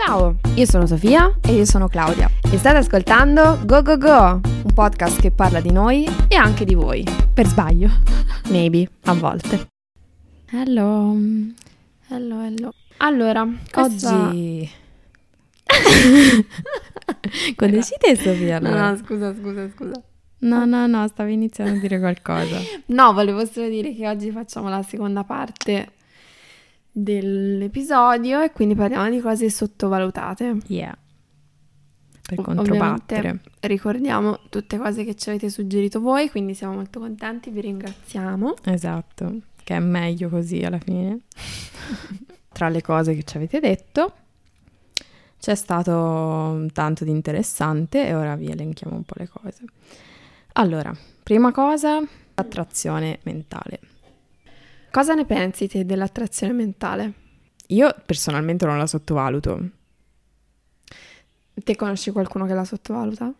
Ciao, io sono Sofia e io sono Claudia e state ascoltando Go Go Go, un podcast che parla di noi e anche di voi. Per sbaglio. Maybe, a volte. Hello, hello, hello. Allora, questa... oggi... Quando siete Sofia? No, no, scusa, scusa, scusa. No, no, no, stavi iniziando a dire qualcosa. no, volevo solo dire che oggi facciamo la seconda parte dell'episodio e quindi parliamo di cose sottovalutate. Yeah. Per controbattere. Ovviamente ricordiamo tutte cose che ci avete suggerito voi, quindi siamo molto contenti, vi ringraziamo. Esatto, che è meglio così alla fine. Tra le cose che ci avete detto c'è stato tanto di interessante e ora vi elenchiamo un po' le cose. Allora, prima cosa, attrazione mentale. Cosa ne pensi te dell'attrazione mentale? Io personalmente non la sottovaluto. Te conosci qualcuno che la sottovaluta?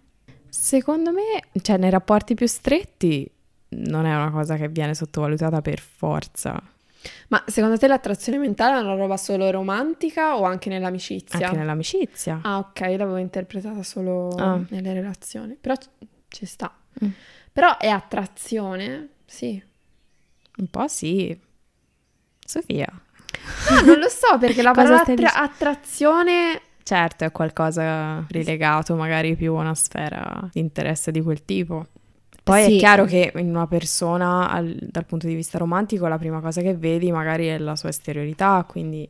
Secondo me, cioè nei rapporti più stretti non è una cosa che viene sottovalutata per forza. Ma secondo te l'attrazione mentale è una roba solo romantica o anche nell'amicizia? Anche nell'amicizia. Ah, ok, l'avevo interpretata solo ah. nelle relazioni. Però ci sta. Mm. Però è attrazione? Sì. Un po' sì. Sofia. No, non lo so perché la parola attra- attrazione... Certo, è qualcosa rilegato magari più a una sfera di interesse di quel tipo. Poi sì. è chiaro che in una persona, al, dal punto di vista romantico, la prima cosa che vedi magari è la sua esteriorità, quindi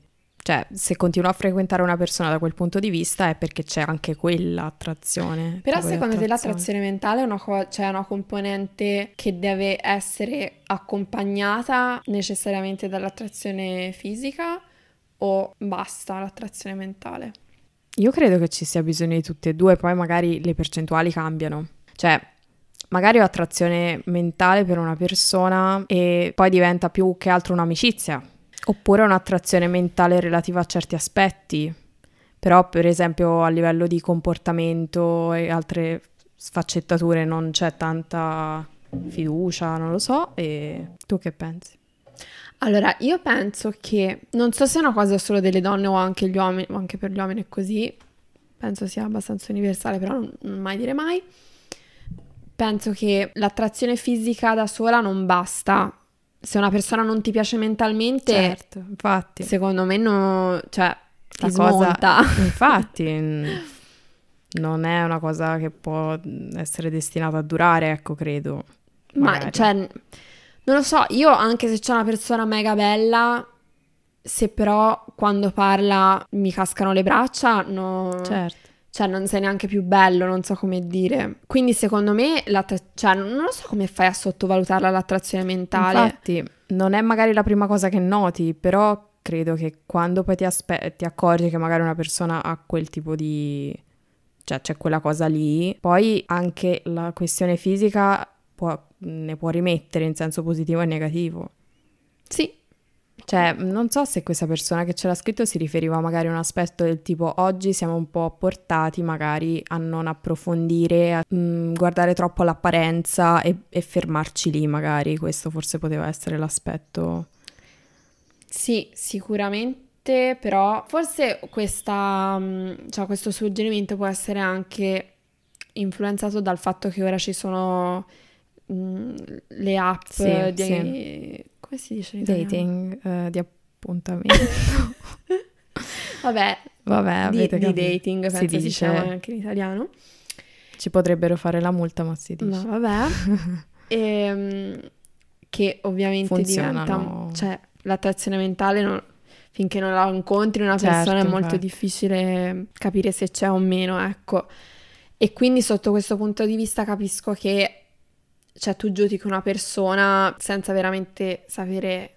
cioè, se continua a frequentare una persona da quel punto di vista è perché c'è anche quella attrazione. Però secondo te l'attrazione mentale è una, co- cioè una componente che deve essere accompagnata necessariamente dall'attrazione fisica o basta l'attrazione mentale? Io credo che ci sia bisogno di tutte e due, poi magari le percentuali cambiano. Cioè, magari ho attrazione mentale per una persona e poi diventa più che altro un'amicizia Oppure un'attrazione mentale relativa a certi aspetti, però per esempio a livello di comportamento e altre sfaccettature non c'è tanta fiducia, non lo so, e tu che pensi? Allora, io penso che non so se è una cosa solo delle donne o anche, gli uomini, o anche per gli uomini è così, penso sia abbastanza universale, però non, non mai dire mai. Penso che l'attrazione fisica da sola non basta se una persona non ti piace mentalmente, certo, infatti. secondo me no, cioè, ti smonta. Cosa, infatti, non è una cosa che può essere destinata a durare, ecco, credo. Magari. Ma, cioè, non lo so, io anche se c'è una persona mega bella, se però quando parla mi cascano le braccia, no... Certo cioè non sei neanche più bello, non so come dire. Quindi secondo me, cioè, non lo so come fai a sottovalutarla l'attrazione mentale. Infatti, non è magari la prima cosa che noti, però credo che quando poi ti, aspe- ti accorgi che magari una persona ha quel tipo di... cioè c'è quella cosa lì, poi anche la questione fisica può, ne può rimettere in senso positivo e negativo. Sì, cioè, non so se questa persona che ce l'ha scritto si riferiva magari a un aspetto del tipo oggi siamo un po' portati magari a non approfondire, a mh, mm, guardare troppo l'apparenza e, e fermarci lì magari, questo forse poteva essere l'aspetto. Sì, sicuramente, però forse questa, mm, cioè, questo suggerimento può essere anche influenzato dal fatto che ora ci sono mh, mm, le app sì, di, sì come si dice in Dating, uh, di appuntamento. Vabbè, Vabbè di, di dating, penso si dice si anche in italiano. Ci potrebbero fare la multa, ma si dice. No, vabbè. e, ehm, che ovviamente Funzionano. diventa... Cioè, l'attrazione mentale non, finché non la incontri una certo, persona è molto infatti. difficile capire se c'è o meno, ecco. E quindi sotto questo punto di vista capisco che cioè tu giudichi una persona senza veramente sapere,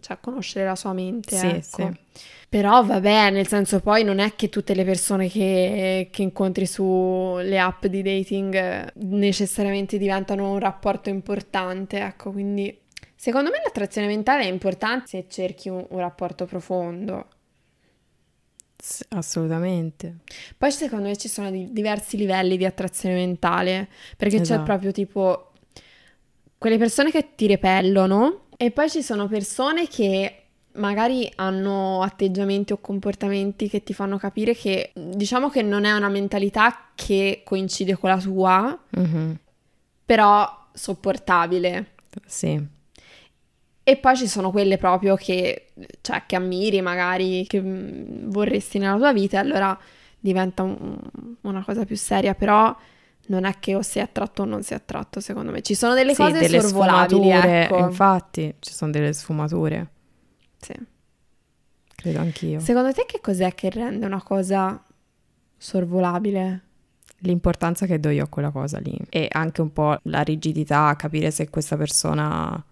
cioè conoscere la sua mente, sì, ecco. Sì. Però vabbè, nel senso poi non è che tutte le persone che, che incontri sulle app di dating necessariamente diventano un rapporto importante, ecco, quindi secondo me l'attrazione mentale è importante se cerchi un, un rapporto profondo. Assolutamente. Poi secondo me ci sono di, diversi livelli di attrazione mentale, perché esatto. c'è proprio tipo quelle persone che ti repellono e poi ci sono persone che magari hanno atteggiamenti o comportamenti che ti fanno capire che diciamo che non è una mentalità che coincide con la tua, Mhm. però sopportabile. Sì. E poi ci sono quelle proprio che, cioè, che ammiri magari, che mm, vorresti nella tua vita e allora diventa un- una cosa più seria, però non è che o sei attratto o non sei attratto, secondo me. Ci sono delle Sì, cose delle sorvolabili, ecco. infatti, ci sono delle sfumature, Sì. credo anch'io. Secondo te che cos'è che rende una cosa sorvolabile? L'importanza che do io a quella cosa lì e anche un po' la rigidità, capire se questa persona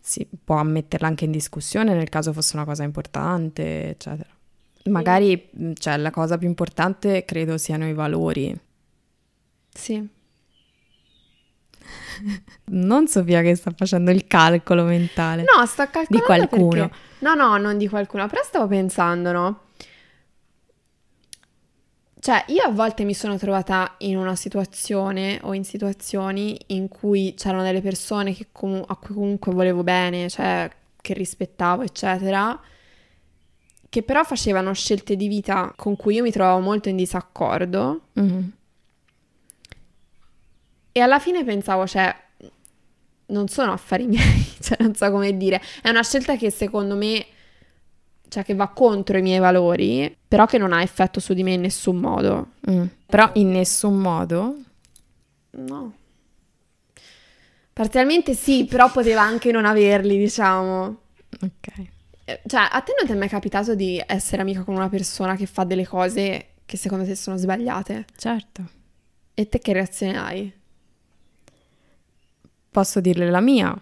si può ammetterla anche in discussione nel caso fosse una cosa importante, eccetera. Magari, cioè, la cosa più importante credo siano i valori. Sì. Non Sofia che sta facendo il calcolo mentale. No, sto calcolando Di qualcuno. perché- No, no, non di qualcuno, però stavo pensando, no? Cioè, io a volte mi sono trovata in una situazione o in situazioni in cui c'erano delle persone che comu- a cui comunque volevo bene, cioè che rispettavo, eccetera, che però facevano scelte di vita con cui io mi trovavo molto in disaccordo Mhm. E alla fine pensavo, cioè, non sono affari miei, cioè non so come dire, è una scelta che secondo me, cioè che va contro i miei valori, però che non ha effetto su di me in nessun modo. Mm. Però in nessun modo No. Parzialmente sì, però poteva anche non averli, diciamo. Ok. Eh, Cioè, a te non ti è mai capitato di essere amica con una persona che fa delle cose che secondo te sono sbagliate? Certo. E te che reazione hai? Posso dirle la mia.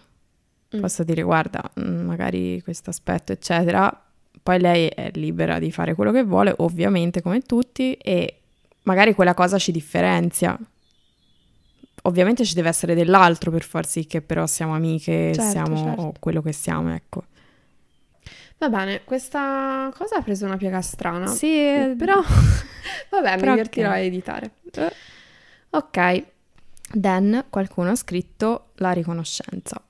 Mm. Posso dire, guarda, mm, magari questo aspetto, eccetera. Poi lei è libera di fare quello che vuole, ovviamente, come tutti, e magari quella cosa ci differenzia. Ovviamente ci deve essere dell'altro per far sì che però siamo amiche, Certo, siamo certo. quello che siamo, ecco. Va bene, questa cosa ha preso una piega strana. Sì, eh, Però, vabbè, mi Però divertirò ok. a editare. Eh. Ok, Dan, qualcuno ha scritto la riconoscenza.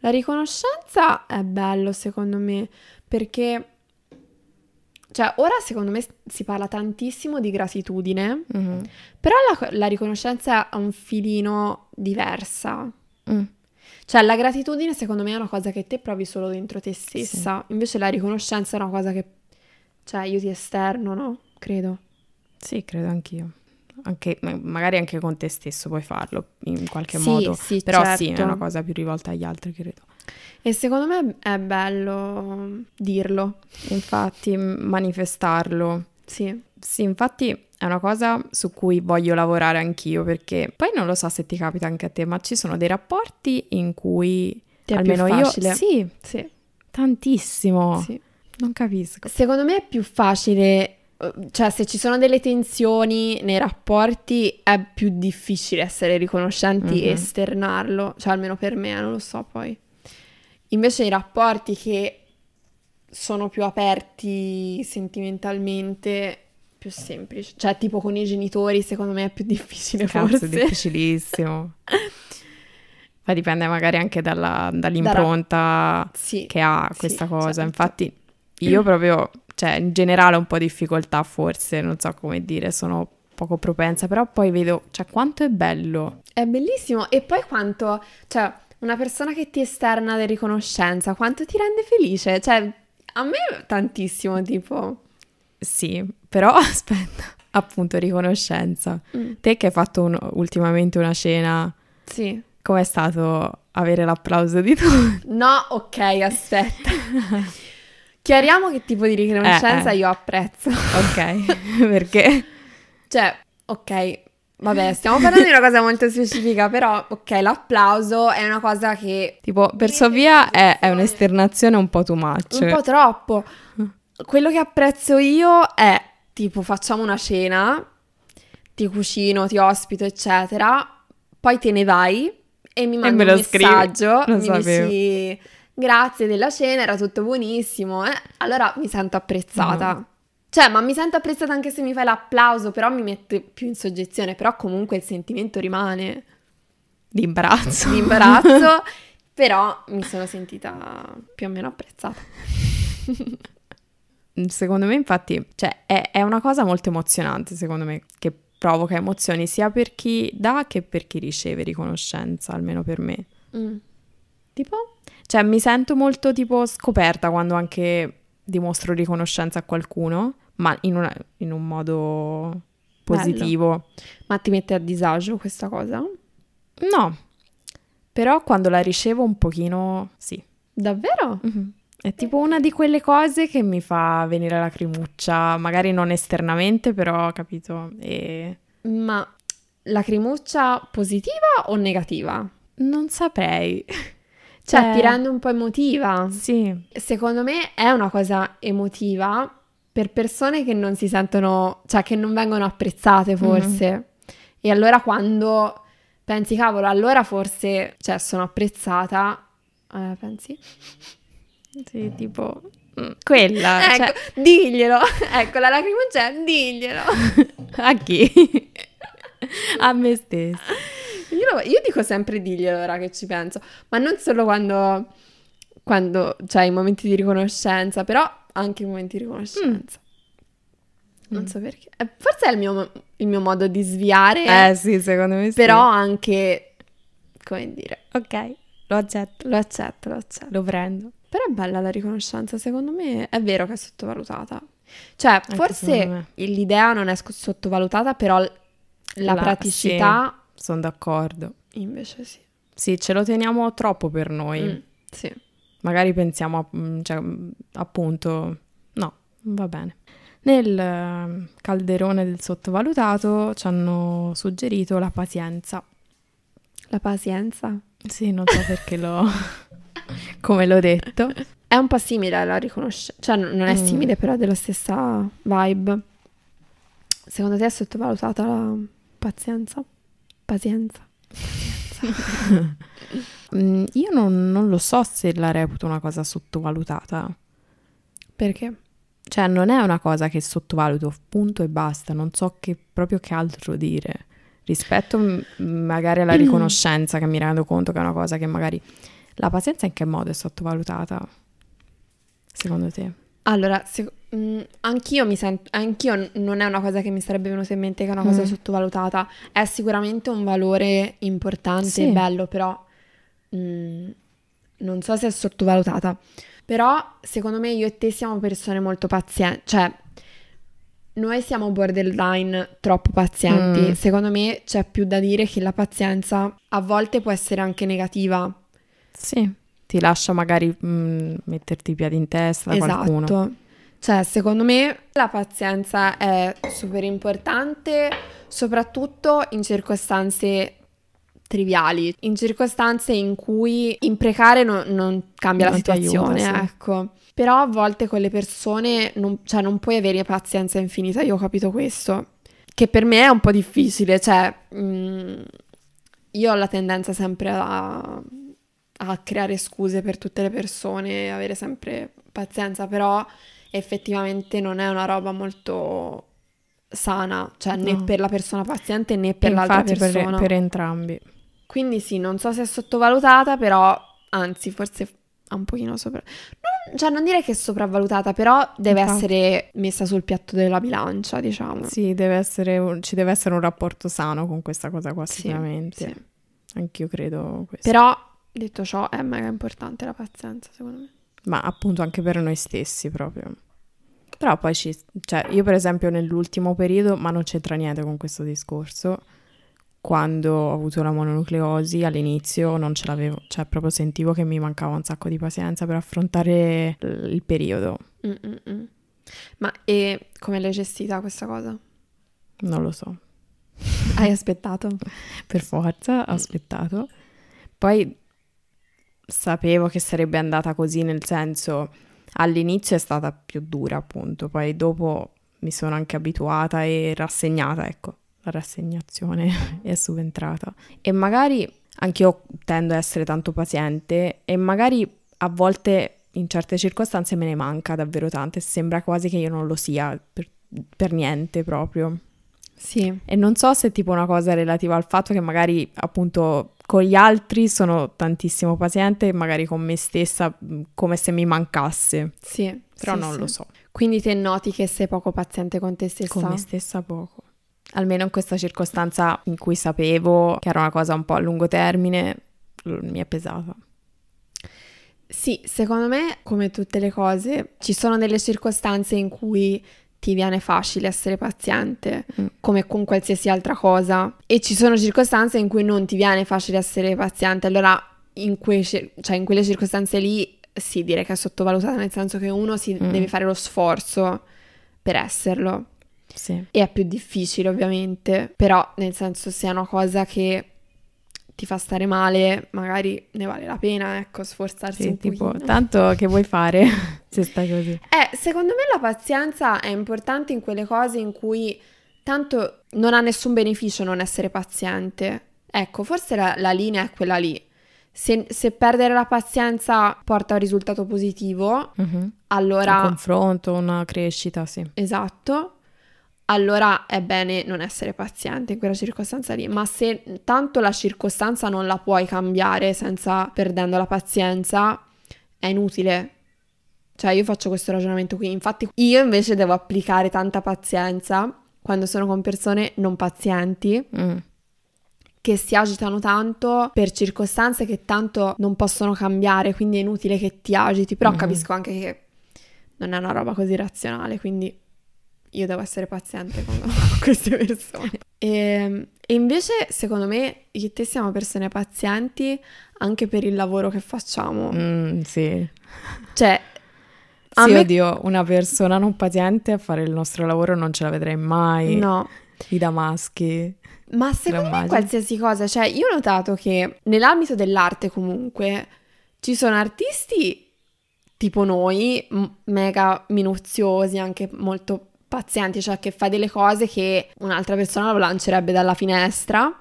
la riconoscenza è bello secondo me perché, cioè, ora secondo me si parla tantissimo di gratitudine, Mhm. però la, la riconoscenza è un filino diversa. Mm. Cioè, la gratitudine secondo me è una cosa che te provi solo dentro te stessa, invece la riconoscenza è una cosa che, cioè, io ti esterno, no? Credo. Sì, credo anch'io. Anche, ma- magari anche con te stesso puoi farlo in qualche Sì, modo. sì, Però sì, è certo. una cosa più rivolta agli altri, credo. E secondo me è bello dirlo, Infatti, manifestarlo. sì. Sì, infatti è una cosa su cui voglio lavorare anch'io perché poi non lo so se ti capita anche a te, ma ci sono dei rapporti in cui Ti è almeno io sì, Sì, tantissimo. sì. Non capisco. Secondo me è più facile, cioè se ci sono delle tensioni nei rapporti è più difficile essere riconoscenti e Mhm. esternarlo, cioè almeno per me, eh, non lo so poi. Invece i rapporti che sono più aperti sentimentalmente, più semplici, cioè tipo con i genitori secondo me è più difficile Cazzo, forse. è difficilissimo. Poi dipende magari anche dalla- dall'impronta Sì, che ha sì, questa cosa. certo. Infatti, io proprio, cioè, in generale ho un po' di difficoltà, forse, non so come dire, sono poco propensa, però poi vedo, cioè, quanto è bello. È bellissimo. E poi quanto, cioè, una persona che ti esterna di riconoscenza, quanto ti rende felice? Cioè, a me tantissimo, tipo. Sì, però aspetta, appunto, riconoscenza. Mm. Te che hai fatto un- ultimamente una cena, Sì. com'è stato avere l'applauso di tutti? No, ok, aspetta. Chiariamo che tipo di riconoscenza Eh, eh. io apprezzo. Ok, perché? Cioè, ok, vabbè, stiamo parlando di una cosa molto specifica, però, ok, l'applauso è una cosa che Tipo, per Sofia è, è un'esternazione un po' too much. Un po' troppo. Quello che apprezzo io è tipo facciamo una cena, ti cucino, ti ospito, eccetera, poi te ne vai e mi mandi me un lo scrivi. messaggio, Lo mi sapevo. dici grazie della cena, era tutto buonissimo, eh? allora mi sento apprezzata. Mm. Cioè, ma mi sento apprezzata anche se mi fai l'applauso, però mi mette più in soggezione, però comunque il sentimento rimane Di imbarazzo. di imbarazzo Però mi sono sentita più o meno apprezzata. Secondo me, infatti, cioè, è, è una cosa molto emozionante, secondo me, che provoca emozioni sia per chi dà che per chi riceve riconoscenza, almeno per me. Mm. Tipo? Cioè, mi sento molto tipo scoperta quando anche dimostro riconoscenza a qualcuno, ma in, una- in un modo positivo. Ma ti mette a disagio questa cosa? No, però quando la ricevo un pochino, sì. Davvero? È tipo una di quelle cose che mi fa venire la crimuccia, magari non esternamente, però capito? E Ma lacrimuccia positiva o negativa? non saprei. Cioè, ti rende un po' emotiva. Sì, Secondo me è una cosa emotiva per persone che non si sentono, cioè che non vengono apprezzate forse. E allora quando pensi, cavolo, allora forse, cioè, sono apprezzata, eh, pensi? sì, tipo mm, quella, ecco, cioè, diglielo. ecco, la lacrimuccia diglielo. a chi? a me stessa. Io, lo- io dico sempre diglielo ora che ci penso, ma non solo quando, quando cioè i momenti di riconoscenza, però anche i momenti di riconoscenza. Non Mm. so perché. Eh, Forse è il mio, il mio modo di sviare, Eh sì, secondo me sì. però anche, come dire, Ok, lo accetto, lo accetto, lo accetto. lo prendo. Però è bella la riconoscenza, secondo me è vero che è sottovalutata. Cioè, secondo forse l'idea non è sottovalutata, però la, La- praticità Sono d'accordo. invece sì. Sì, ce lo teniamo troppo per noi. Mm, sì. Magari pensiamo, a- mm, cioè, mm, appunto, no, va bene. Nel eh, calderone del sottovalutato ci hanno suggerito la pazienza. La pazienza. Sì, non so perché l'ho, come l'ho detto. È un po' simile alla riconoscenza, cioè non è Mm. simile, però è della stessa vibe. Secondo te è sottovalutata la pazienza? Pazienza. Mm, io non, non lo so se la reputo una cosa sottovalutata. Perché? Cioè, non è una cosa che sottovaluto, punto e basta. Non so che, proprio che altro dire. Rispetto m- magari alla riconoscenza, che mi rendo conto che è una cosa che magari... La pazienza in che modo è sottovalutata? Secondo te? Allora, se- mm, anch'io mi sento, anch'io non è una cosa che mi sarebbe venuta in mente che è una cosa Mm. sottovalutata. È sicuramente un valore importante Sì. e bello, però mm, non so se è sottovalutata. Però secondo me io e te siamo persone molto pazienti, cioè noi siamo borderline troppo pazienti. Mm. Secondo me c'è più da dire che la pazienza a volte può essere anche negativa. Sì. Ti lascia magari mm, metterti i piedi in testa da qualcuno. Esatto. Cioè, secondo me la pazienza è super importante, soprattutto in circostanze triviali, in circostanze in cui imprecare non, non cambia Non la ti aiuta, situazione, sì. ecco. Però a volte con le persone, non, cioè, non puoi avere pazienza infinita, io ho capito questo. Che per me è un po' difficile, cioè, mm, io ho la tendenza sempre a, a creare scuse per tutte le persone, avere sempre pazienza, però effettivamente non è una roba molto sana, cioè né No. per la persona paziente né per l'altra Infatti per, persona. per entrambi. Quindi sì, non so se è sottovalutata, però anzi, forse ha un pochino sopra... non- cioè non dire che è sopravvalutata, però deve Infatti. essere messa sul piatto della bilancia, diciamo. Sì, deve essere ci deve essere un rapporto sano con questa cosa qua, Sì, sicuramente. sì. Anch'io credo questo. Però, detto ciò, è mega importante la pazienza, secondo me. Ma appunto anche per noi stessi proprio. Però poi ci... Cioè, io per esempio nell'ultimo periodo, ma non c'entra niente con questo discorso, quando ho avuto la mononucleosi all'inizio non ce l'avevo, cioè proprio sentivo che mi mancava un sacco di pazienza per affrontare il periodo. Mm-mm-mm. Ma e come l'hai gestita questa cosa? Non lo so. Hai aspettato? per forza, ho aspettato. Poi sapevo che sarebbe andata così, nel senso, all'inizio è stata più dura, appunto, poi dopo mi sono anche abituata e rassegnata, ecco, la rassegnazione è subentrata. E magari anch'io tendo a essere tanto paziente e magari a volte in certe circostanze me ne manca davvero tante, sembra quasi che io non lo sia per, per niente proprio. Sì. E non so se è tipo una cosa relativa al fatto che magari appunto con gli altri sono tantissimo paziente, magari con me stessa mm, come se mi mancasse. Sì, Però sì, non sì. lo so. Quindi te noti che sei poco paziente con te stessa? Con me stessa poco. Almeno in questa circostanza in cui sapevo che era una cosa un po' a lungo termine, mi è pesata. Sì, secondo me, come tutte le cose, ci sono delle circostanze in cui ti viene facile essere paziente, Mm. come con qualsiasi altra cosa, e ci sono circostanze in cui non ti viene facile essere paziente. Allora, in, cir- cioè, in quelle circostanze lì, sì, direi che è sottovalutata, nel senso che uno si Mm. deve fare lo sforzo per esserlo. Sì. E è più difficile, ovviamente, però nel senso se è una cosa che ti fa stare male, magari ne vale la pena, ecco, sforzarsi Sì, un tipo, pochino. tanto che vuoi fare se stai così? Eh, secondo me la pazienza è importante in quelle cose in cui tanto non ha nessun beneficio non essere paziente. Ecco, forse la, la linea è quella lì. Se, se perdere la pazienza porta a un risultato positivo, Un allora... confronto, una crescita, sì. Esatto. Allora è bene non essere paziente in quella circostanza lì, ma se tanto la circostanza non la puoi cambiare senza perdendo la pazienza, è inutile. Cioè io faccio questo ragionamento qui, infatti io invece devo applicare tanta pazienza quando sono con persone non pazienti Mm. che si agitano tanto per circostanze che tanto non possono cambiare, quindi è inutile che ti agiti, però Mhm. capisco anche che non è una roba così razionale, quindi io devo essere paziente con queste persone. E, e invece, secondo me, io e te siamo persone pazienti anche per il lavoro che facciamo. Mm, sì. Cioè, a Sì, me... oddio, una persona non paziente a fare il nostro lavoro non ce la vedrei mai. No, I damaschi. Ma secondo me qualsiasi cosa, cioè io ho notato che nell'ambito dell'arte comunque ci sono artisti tipo noi, mega minuziosi, anche molto pazienti, cioè che fai delle cose che un'altra persona lo lancerebbe dalla finestra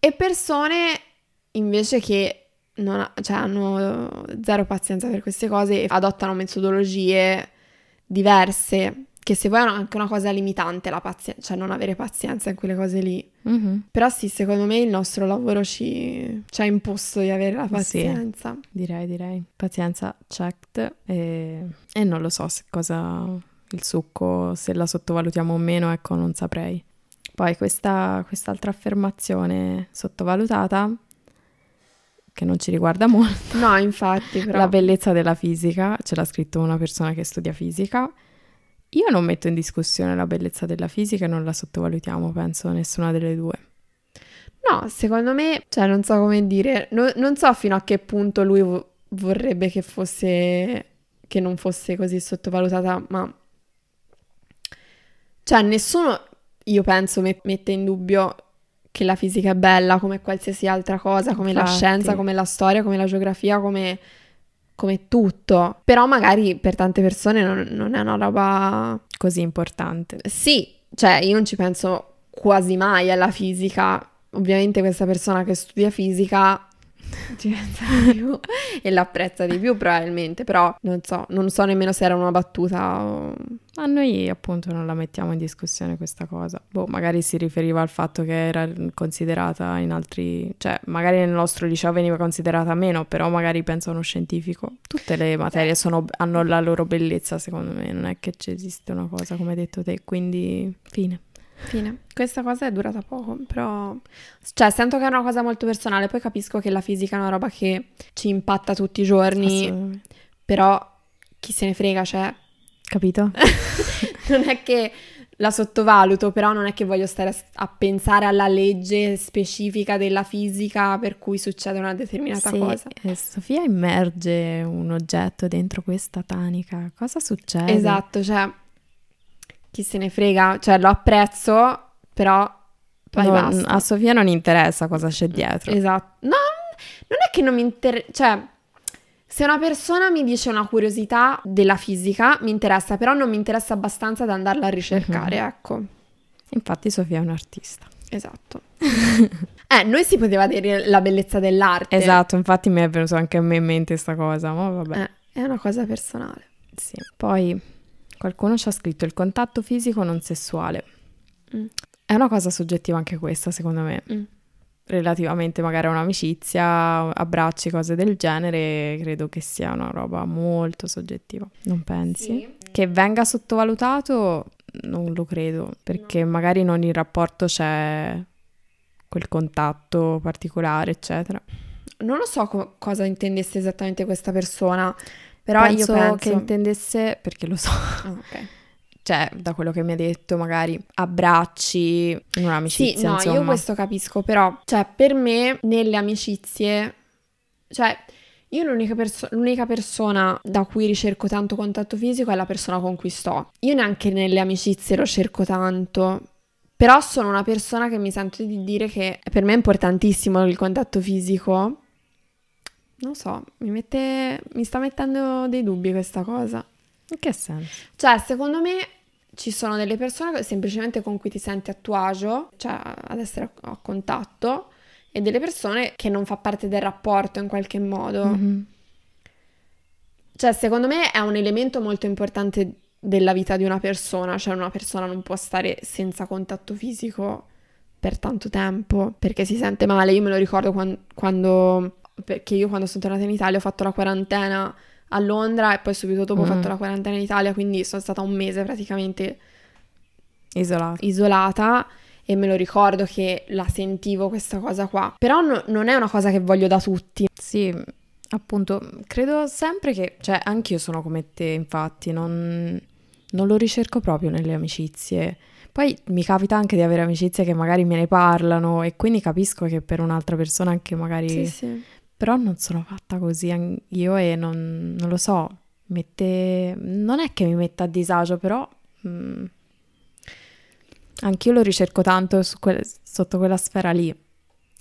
e persone invece che non ha- cioè, hanno zero pazienza per queste cose e adottano metodologie diverse, che se vuoi è anche una cosa limitante la pazienza, cioè non avere pazienza in quelle cose lì. Mhm, Però sì, secondo me il nostro lavoro ci, ci ha imposto di avere la Sì. pazienza. Direi, direi. Pazienza checked. E, e non lo so se cosa il succo, se la sottovalutiamo o meno, ecco, non saprei. Poi questa, quest'altra affermazione sottovalutata, che non ci riguarda molto, No, infatti, però... la bellezza della fisica, ce l'ha scritto una persona che studia fisica. Io non metto in discussione la bellezza della fisica e non la sottovalutiamo, penso, nessuna delle due. No, secondo me, cioè non so come dire, no- non so fino a che punto lui vo- vorrebbe che fosse, che non fosse così sottovalutata, ma... Cioè nessuno, io penso, met- mette in dubbio che la fisica è bella come qualsiasi altra cosa, come la Infatti. scienza, come la storia, come la geografia, come, come tutto. Però magari per tante persone non, non è una roba... Così importante. Sì, cioè io non ci penso quasi mai alla fisica. Ovviamente questa persona che studia fisica e l'apprezza di più probabilmente, però non so, non so nemmeno se era una battuta o... Ma noi appunto non la mettiamo in discussione questa cosa. Boh, magari si riferiva al fatto che era considerata in altri, cioè magari nel nostro liceo veniva considerata meno, però magari pensa a uno scientifico. Tutte le materie sono- hanno la loro bellezza, secondo me, non è che ci esiste una cosa come hai detto te, quindi fine. Fine. Questa cosa è durata poco, però... Cioè, sento che è una cosa molto personale, poi capisco che la fisica è una roba che ci impatta tutti i giorni, però chi se ne frega, cioè... Capito? non è che la sottovaluto, però non è che voglio stare a, a pensare alla legge specifica della fisica per cui succede una determinata Sì, cosa. eh, Sofia immerge un oggetto dentro questa tanica. Cosa succede? Esatto, cioè chi se ne frega, cioè lo apprezzo, però poi No, basta. a Sofia non interessa cosa c'è dietro. Esatto. No, non è che non mi interessa, cioè se una persona mi dice una curiosità della fisica, mi interessa, però non mi interessa abbastanza da andarla a ricercare, Mhm. ecco. Infatti Sofia è un'artista. Esatto. eh, noi si poteva dire la bellezza dell'arte. Esatto, infatti mi è venuto anche a me in mente sta cosa, ma vabbè. Eh, è una cosa personale. Sì. Poi qualcuno ci ha scritto il contatto fisico non sessuale. Mm. È una cosa soggettiva anche questa, secondo me. Mm. relativamente magari a un'amicizia, abbracci, cose del genere, credo che sia una roba molto soggettiva. Non pensi? Sì. Che venga sottovalutato non lo credo, perché magari in ogni rapporto c'è quel contatto particolare, eccetera. Non lo so co- cosa intendesse esattamente questa persona, però penso io penso che intendesse, perché lo so, Ah, ok. cioè da quello che mi ha detto, magari abbracci in Sì, un'amicizia, no, insomma. io questo capisco, però, cioè, per me, nelle amicizie, cioè, io l'unica, perso- l'unica persona da cui ricerco tanto contatto fisico è la persona con cui sto. Io neanche nelle amicizie lo cerco tanto, però sono una persona che mi sento di dire che per me è importantissimo il contatto fisico. Non so, mi mette, mi sta mettendo dei dubbi questa cosa. In che senso? Cioè, secondo me ci sono delle persone che- semplicemente con cui ti senti a tuo agio, cioè ad essere a, a contatto, e delle persone che non fa parte del rapporto in qualche modo. Mhm. Cioè, secondo me è un elemento molto importante della vita di una persona, cioè una persona non può stare senza contatto fisico per tanto tempo perché si sente male. Io me lo ricordo quan- quando, perché io quando sono tornata in Italia ho fatto la quarantena a Londra e poi subito dopo ho Mm. fatto la quarantena in Italia, quindi sono stata un mese praticamente Isolato. isolata e me lo ricordo che la sentivo questa cosa qua. Però no- non è una cosa che voglio da tutti. Sì, appunto, credo sempre che, cioè, anch'io sono come te, infatti, non, non lo ricerco proprio nelle amicizie. Poi mi capita anche di avere amicizie che magari me ne parlano e quindi capisco che per un'altra persona anche magari... Sì, sì. Però non sono fatta così io e non, non lo so, mette... non è che mi metta a disagio, però mm, anch'io lo ricerco tanto su quel- sotto quella sfera lì.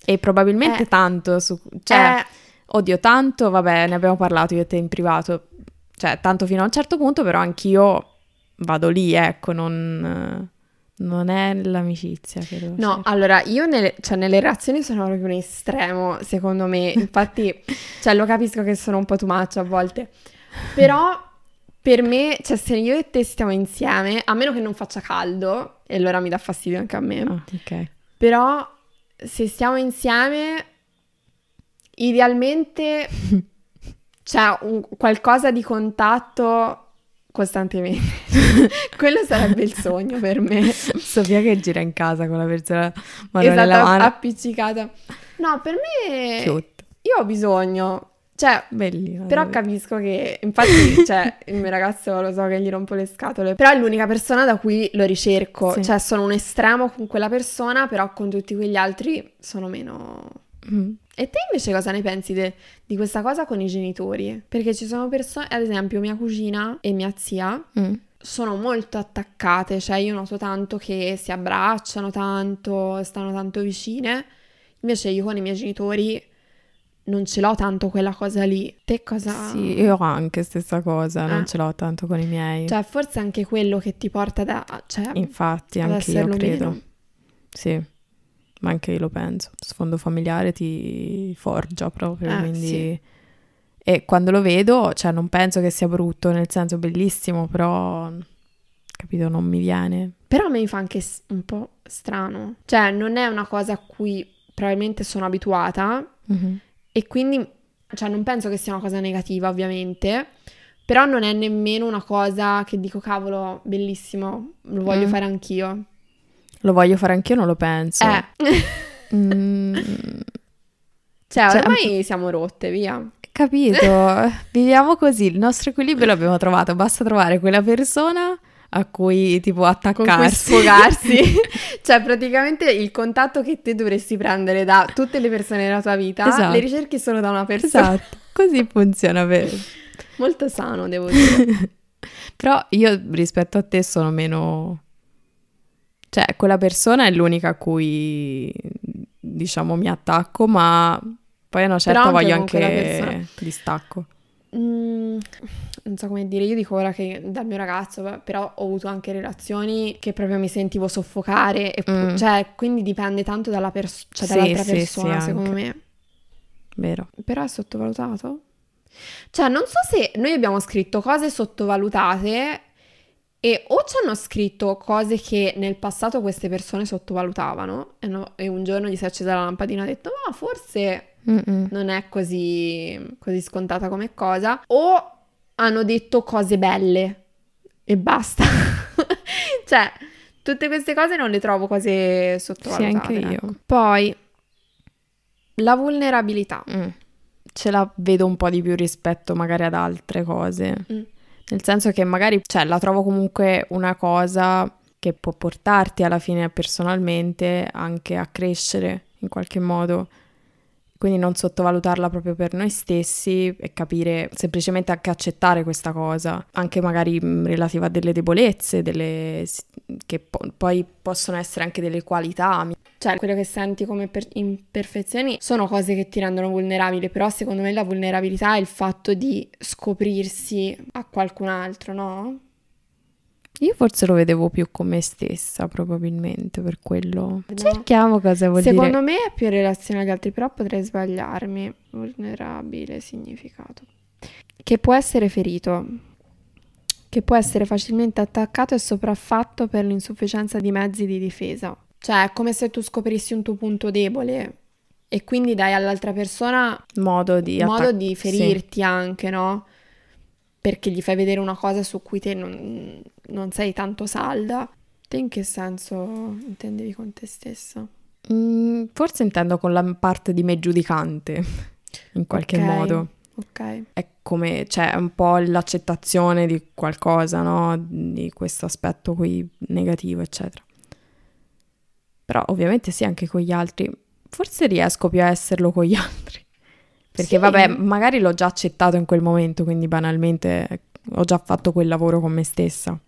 E probabilmente Eh. tanto su... Cioè, Eh, oddio, tanto, vabbè, ne abbiamo parlato io e te in privato. Cioè, tanto fino a un certo punto, però anch'io vado lì, ecco, non... Non è l'amicizia che devo No, cercare. allora io nelle, cioè, nelle relazioni sono proprio un estremo, secondo me. Infatti, cioè, lo capisco che sono un po' too much a volte. Però per me, cioè, se io e te stiamo insieme, a meno che non faccia caldo, e allora mi dà fastidio anche a me. Ah, ok. Però se stiamo insieme, idealmente c'è un- qualcosa di contatto costantemente. Quello sarebbe il sogno per me. Sofia che gira in casa con la persona esatto, nella mano. appiccicata. No, per me Cute. io ho bisogno, cioè, Bellino. però dire. capisco che, infatti, cioè, il mio ragazzo lo so che gli rompo le scatole, però è l'unica persona da cui lo ricerco, Sì. cioè sono un estremo con quella persona, però con tutti quegli altri sono meno... Mm. E te invece cosa ne pensi de- di questa cosa con i genitori? Perché ci sono persone, ad esempio mia cugina e mia zia, Mm. sono molto attaccate, cioè io noto tanto che si abbracciano tanto, stanno tanto vicine, invece io con i miei genitori non ce l'ho tanto quella cosa lì. Te cosa... Sì, io anche stessa cosa, non Eh. ce l'ho tanto con i miei. Cioè forse anche quello che ti porta da... Cioè, Infatti, anche io credo. meno. Sì, ma anche io lo penso. Sfondo familiare ti forgia proprio, Eh, quindi... sì. E quando lo vedo, cioè non penso che sia brutto, nel senso bellissimo, però, capito, non mi viene. Però a me mi fa anche un po' strano. Cioè non è una cosa a cui probabilmente sono abituata Mhm. e quindi... Cioè non penso che sia una cosa negativa ovviamente, però non è nemmeno una cosa che dico cavolo, bellissimo, lo voglio Mm. fare anch'io. Lo voglio fare anch'io, non lo penso. Eh. Mm, Cioè, Cioè, ormai siamo rotte, via. capito, viviamo così, il nostro equilibrio l'abbiamo trovato, basta trovare quella persona a cui tipo Con cui attaccarsi. sfogarsi. cioè, praticamente il contatto che te dovresti prendere da tutte le persone della tua vita, Esatto. le ricerchi solo da una persona. Esatto, così funziona per... Molto sano, devo dire. Però io rispetto a te sono meno... Cioè, quella persona è l'unica a cui, diciamo, mi attacco, ma poi a una certa anche voglio anche distacco. Mm, non so come dire, io dico ora che dal mio ragazzo, però ho avuto anche relazioni che proprio mi sentivo soffocare, e Mm. cioè, quindi dipende tanto dalla pers- cioè, dall'altra sì, persona, sì, secondo anche. me. Vero. Però è sottovalutato? Cioè, non so se noi abbiamo scritto cose sottovalutate E o ci hanno scritto cose che nel passato queste persone sottovalutavano e, no- e un giorno gli si è accesa la lampadina e ha detto ma forse Mm-mm. non è così, così scontata come cosa, o hanno detto cose belle e basta. cioè, tutte queste cose non le trovo cose sottovalutate. Sì, anche io. ecco. Poi, la vulnerabilità. Mm. Ce la vedo un po' di più rispetto magari ad altre cose. Mm. Nel senso che magari, cioè, la trovo comunque una cosa che può portarti alla fine personalmente anche a crescere in qualche modo. Quindi non sottovalutarla proprio per noi stessi e capire semplicemente anche accettare questa cosa, anche magari relativa a delle debolezze, delle, che po- poi possono essere anche delle qualità. Cioè, quello che senti come per- imperfezioni sono cose che ti rendono vulnerabile, però secondo me la vulnerabilità è il fatto di scoprirsi a qualcun altro, no? Io forse lo vedevo più con me stessa, probabilmente, per quello. No. Cerchiamo cosa vuol Secondo dire. me è più in relazione agli altri, però potrei sbagliarmi. Vulnerabile significato. Che può essere ferito, che può essere facilmente attaccato e sopraffatto per l'insufficienza di mezzi di difesa. Cioè, è come se tu scoprissi un tuo punto debole e quindi dai all'altra persona Modo di modo attac- di sì. ferirti anche, no? Perché gli fai vedere una cosa su cui te non, non sei tanto salda. Te in che senso intendevi con te stessa? Mm, forse intendo con la parte di me giudicante, in qualche Ok. modo. Ok. È come, cioè, è un po' l'accettazione di qualcosa, no? Di questo aspetto qui negativo, eccetera. Però ovviamente sì, anche con gli altri. Forse riesco più a esserlo con gli altri. Perché Sì. vabbè, magari l'ho già accettato in quel momento, quindi banalmente ho già fatto quel lavoro con me stessa.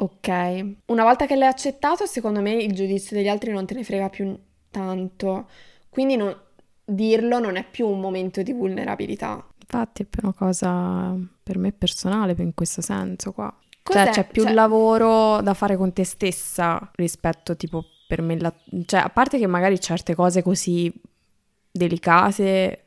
Ok. Una volta che l'hai accettato, secondo me il giudizio degli altri non te ne frega più tanto. Quindi non- dirlo non è più un momento di vulnerabilità. Infatti è più una cosa per me personale, in questo senso qua. Cos'è? Cioè c'è più Cioè- lavoro da fare con te stessa rispetto tipo per me, la- cioè a parte che magari certe cose così delicate,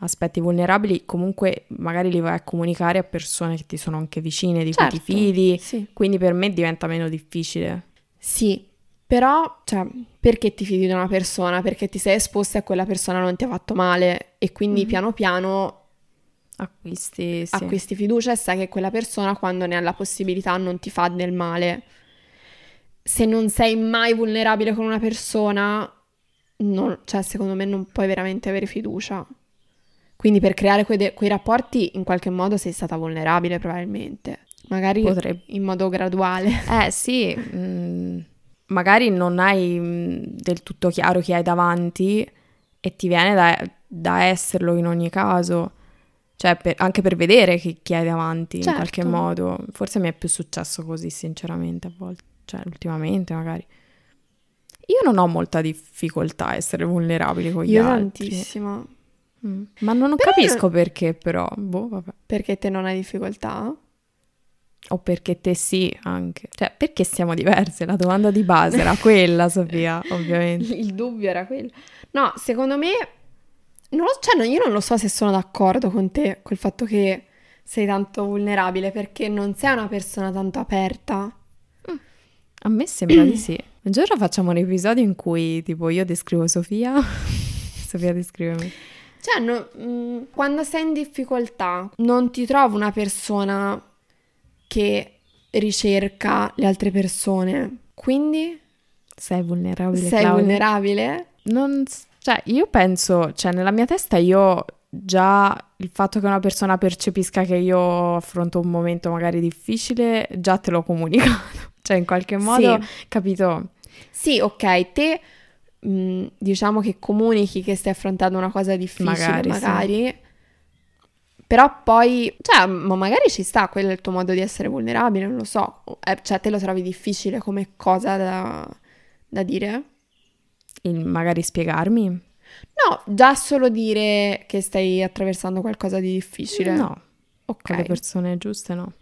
aspetti vulnerabili, comunque magari li vai a comunicare a persone che ti sono anche vicine, di cui ti Certo, fidi, Sì. quindi per me diventa meno difficile. Sì, però, cioè, perché ti fidi di una persona? Perché ti sei esposta e quella persona non ti ha fatto male e quindi Mhm. piano piano Acquisti, sì. acquisti fiducia e sai che quella persona quando ne ha la possibilità non ti fa del male. Se non sei mai vulnerabile con una persona, non- cioè, secondo me non puoi veramente avere fiducia. Quindi per creare quei, de- quei rapporti in qualche modo sei stata vulnerabile probabilmente. Magari Potrebbe. in modo graduale. Eh sì, mm, magari non hai mm, del tutto chiaro chi hai davanti e ti viene da, da esserlo in ogni caso, cioè per- anche per vedere chi, chi hai davanti in Certo. qualche modo. Forse mi è più successo così sinceramente a volte, cioè ultimamente magari. Io non ho molta difficoltà a essere vulnerabile con gli Io altri. tantissimo. Mm. Ma non, non Però capisco perché però, boh, vabbè. Perché te non hai difficoltà? O perché te sì anche. Cioè, perché siamo diverse? La domanda di base era quella, Sofia, ovviamente. Il dubbio era quello. No, secondo me, non lo- cioè, io non lo so se sono d'accordo con te, col fatto che sei tanto vulnerabile, perché non sei una persona tanto aperta. A me sembra di sì. Un giorno facciamo un episodio in cui tipo io descrivo Sofia, Sofia descrive me. Cioè, no- mm, quando sei in difficoltà, non ti trovo una persona che ricerca le altre persone. Quindi Sei vulnerabile, sei Claudia? vulnerabile? Non cioè, io penso, cioè nella mia testa io già il fatto che una persona percepisca che io affronto un momento magari difficile, già te l'ho comunicato. Cioè, in qualche modo, Sì. capito? Sì, ok, te mh, diciamo che comunichi che stai affrontando una cosa difficile, Magari, magari, sì. però poi, cioè, ma magari ci sta, quello è il tuo modo di essere vulnerabile, non lo so, Eh, cioè te lo trovi difficile come cosa da, da dire? Il magari spiegarmi? No, già solo dire che stai attraversando qualcosa di difficile. No, ok. con le persone giuste no.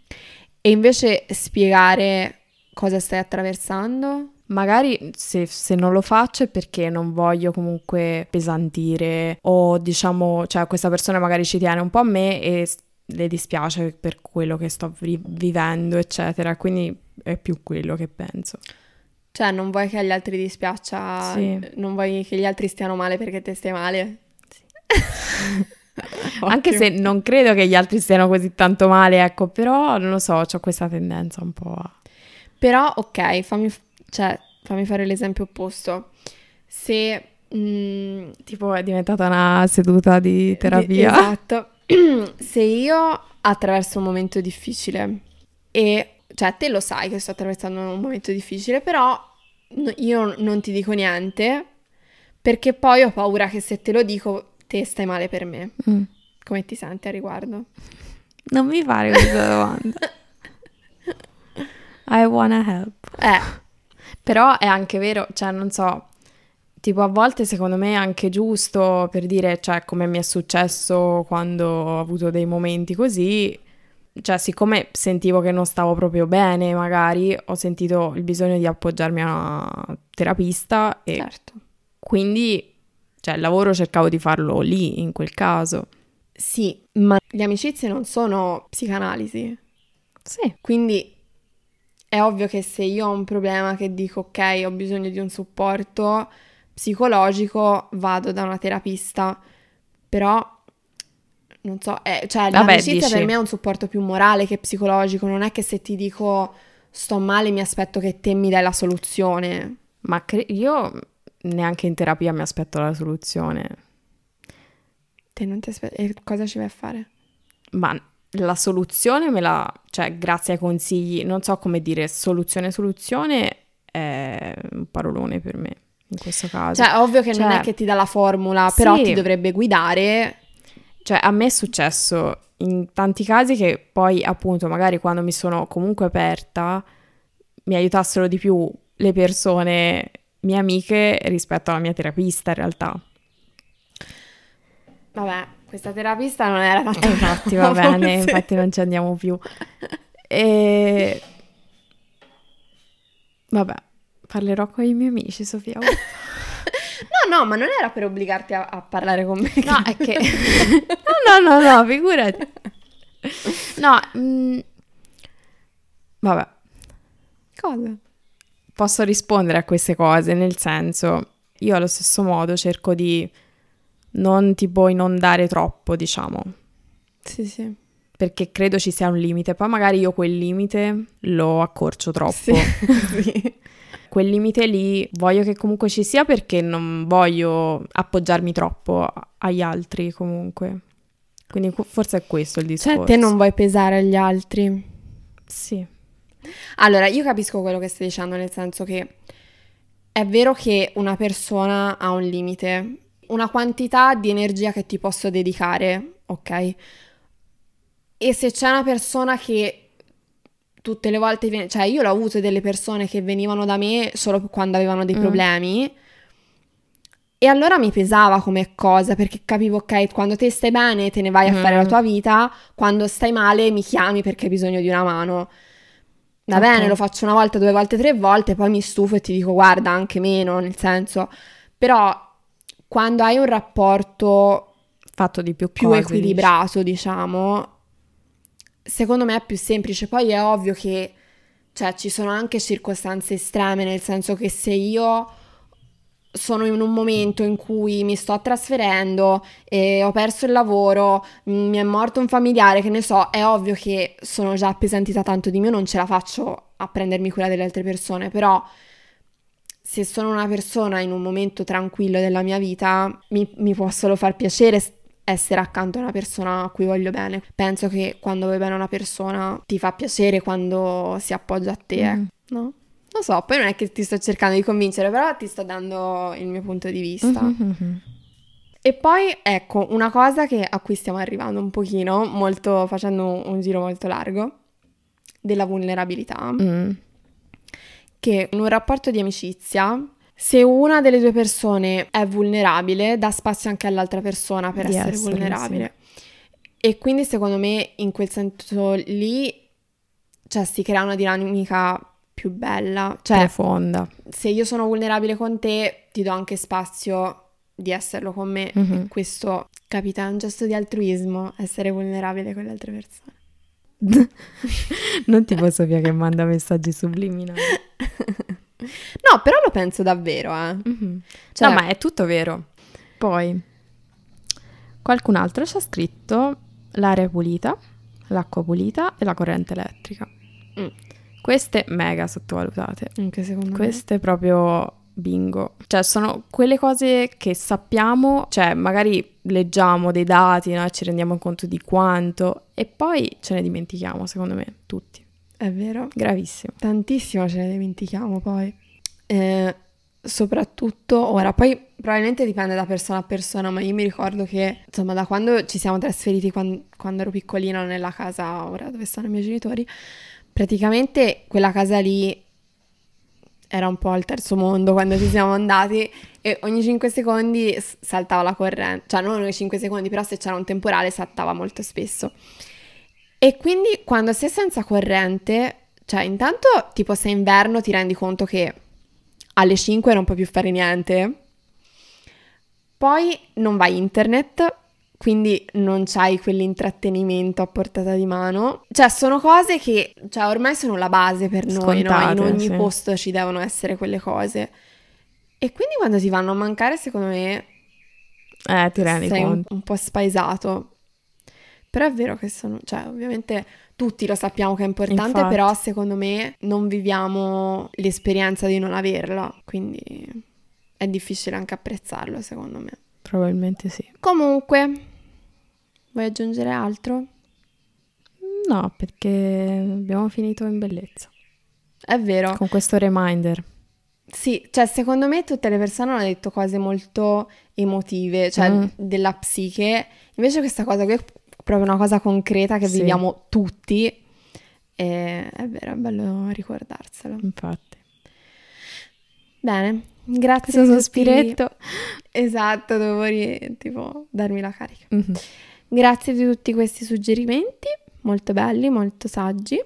E invece spiegare cosa stai attraversando? Magari se, se non lo faccio è perché non voglio comunque pesantire o diciamo, cioè questa persona magari ci tiene un po' a me e le dispiace per quello che sto vi- vivendo, eccetera. Quindi è più quello che penso. Cioè, non vuoi che agli altri dispiaccia, Sì. non vuoi che gli altri stiano male perché te stai male? Anche se non credo che gli altri stiano così tanto male, ecco, però non lo so, ho questa tendenza un po' a... Però, ok, fammi, cioè, fammi fare l'esempio opposto. Se... mm, Tipo è diventata una seduta di terapia. Esatto. Se io attraverso un momento difficile e, cioè, te lo sai che sto attraversando un momento difficile, però io non ti dico niente perché poi ho paura che se te lo dico te stai male per me. Mm. Come ti senti a riguardo? Non mi fare questa domanda. I wanna help. Eh, Però è anche vero, cioè non so, tipo a volte secondo me è anche giusto per dire, cioè come mi è successo quando ho avuto dei momenti così, cioè siccome sentivo che non stavo proprio bene magari, ho sentito il bisogno di appoggiarmi a una terapista e certo. quindi, cioè il lavoro cercavo di farlo lì in quel caso. Sì, ma le amicizie non sono psicanalisi. Sì. Quindi è ovvio che se io ho un problema che dico ok, ho bisogno di un supporto psicologico, vado da una terapista. Però non so, eh, cioè Vabbè, l'amicizia dici- per me è un supporto più morale che psicologico, non è che se ti dico sto male mi aspetto che te mi dai la soluzione. Ma cre- io neanche in terapia mi aspetto la soluzione. Te non ti aspetti, e cosa ci vai a fare? Ma la soluzione me la... cioè grazie ai consigli, non so come dire, soluzione soluzione è un parolone per me in questo caso. Cioè, ovvio che non Cioè, è che ti dà la formula, però sì. ti dovrebbe guidare. Cioè, a me è successo in tanti casi che poi, appunto, magari quando mi sono comunque aperta, mi aiutassero di più le persone, mie amiche, rispetto alla mia terapista, in realtà. Vabbè, questa terapista non era tanto E infatti, va bene, infatti non ci andiamo più. E... Vabbè, parlerò con i miei amici, Sofia. No, no, ma non era per obbligarti a, a parlare con me. No, è che... no, no, no, no, figurati. No, mm, vabbè, Cosa? posso rispondere a queste cose, nel senso, io allo stesso modo cerco di non tipo inondare troppo, diciamo, Sì, sì. perché credo ci sia un limite, poi magari io quel limite lo accorcio troppo. Sì, sì. Quel limite lì voglio che comunque ci sia perché non voglio appoggiarmi troppo agli altri comunque. Quindi forse è questo il discorso. Cioè, te non vuoi pesare agli altri. Sì. Allora, io capisco quello che stai dicendo, nel senso che è vero che una persona ha un limite, una quantità di energia che ti posso dedicare, ok? E se c'è una persona che tutte le volte viene, cioè io l'ho avuto delle persone che venivano da me solo quando avevano dei Mm. problemi e allora mi pesava come cosa perché capivo, ok, quando te stai bene te ne vai a fare la Mm. tua vita, quando stai male mi chiami perché hai bisogno di una mano. Va Ok. bene, lo faccio una volta, due volte, tre volte, poi mi stufo e ti dico guarda, anche meno, nel senso, però quando hai un rapporto Fatto di più, più cose, equilibrato, diciamo, secondo me è più semplice. Poi è ovvio che, cioè, ci sono anche circostanze estreme, nel senso che se io sono in un momento in cui mi sto trasferendo e ho perso il lavoro, mi è morto un familiare, che ne so, è ovvio che sono già appesantita tanto di me, non ce la faccio a prendermi cura delle altre persone, però se sono una persona in un momento tranquillo della mia vita, mi, mi può solo far piacere essere accanto a una persona a cui voglio bene. Penso che quando vuoi bene a una persona ti fa piacere quando si appoggia a te, Mm. no? Non so, poi non è che ti sto cercando di convincere, però ti sto dando il mio punto di vista. Mhm, mhm. E poi, ecco, una cosa che, a cui stiamo arrivando un pochino, molto, facendo un, un giro molto largo, della vulnerabilità, Mm. Che in un rapporto di amicizia, se una delle due persone è vulnerabile, dà spazio anche all'altra persona per Di essere essere, vulnerabile. E quindi, secondo me, in quel senso lì, cioè, si crea una dinamica più bella. Cioè, Profonda. se io sono vulnerabile con te, ti do anche spazio di esserlo con me. Mhm. Questo Capita, è un gesto di altruismo essere vulnerabile con le altre persone. non tipo Sofia che manda messaggi subliminali. no, però lo penso davvero, eh. Mm-hmm. Cioè, no, ma è tutto vero. Poi, qualcun altro ci ha scritto l'aria pulita, l'acqua pulita e la corrente elettrica. Mm. Queste mega sottovalutate. Anche secondo Queste me. proprio bingo. Cioè, sono quelle cose che sappiamo, cioè, magari leggiamo dei dati, no? ci rendiamo conto di quanto, e poi ce ne dimentichiamo, secondo me, tutti. È vero. Gravissimo. Tantissimo ce ne dimentichiamo poi. Eh, soprattutto ora, poi probabilmente dipende da persona a persona, ma io mi ricordo che, insomma, da quando ci siamo trasferiti, quando, quando ero piccolina nella casa ora dove stanno i miei genitori, praticamente quella casa lì era un po' al terzo mondo quando ci siamo andati e ogni 5 secondi saltava la corrente, cioè non ogni 5 secondi, però se c'era un temporale saltava molto spesso. E quindi quando sei senza corrente, cioè intanto tipo se è inverno ti rendi conto che alle 5 non puoi più fare niente, poi non va internet, quindi non c'hai quell'intrattenimento a portata di mano. Cioè, sono cose che cioè, ormai sono la base per noi, no? In ogni sì. posto ci devono essere quelle cose. E quindi quando ti vanno a mancare, secondo me, eh, ti rendi sei un, un, po' spaesato. Però è vero che sono, cioè, ovviamente tutti lo sappiamo che è importante, Infatti. però secondo me non viviamo l'esperienza di non averla, quindi è difficile anche apprezzarlo, secondo me. Probabilmente sì. Comunque, Vuoi aggiungere altro? No, perché abbiamo finito in bellezza. È vero. Con questo reminder. Sì, cioè secondo me tutte le persone hanno detto cose molto emotive, cioè mm. della psiche. Invece questa cosa qui è proprio una cosa concreta che sì. viviamo tutti. E è vero, è bello ricordarselo. Infatti. Bene, grazie. Questo sospiretto. Esatto, dovevo tipo darmi la carica. Mm-hmm. Grazie di tutti questi suggerimenti, molto belli, molto saggi.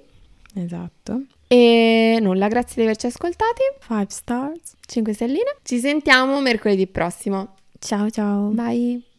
Esatto. E nulla, grazie di averci ascoltati. 5 stars. 5 stelline. Ci sentiamo mercoledì prossimo. Ciao ciao. Bye.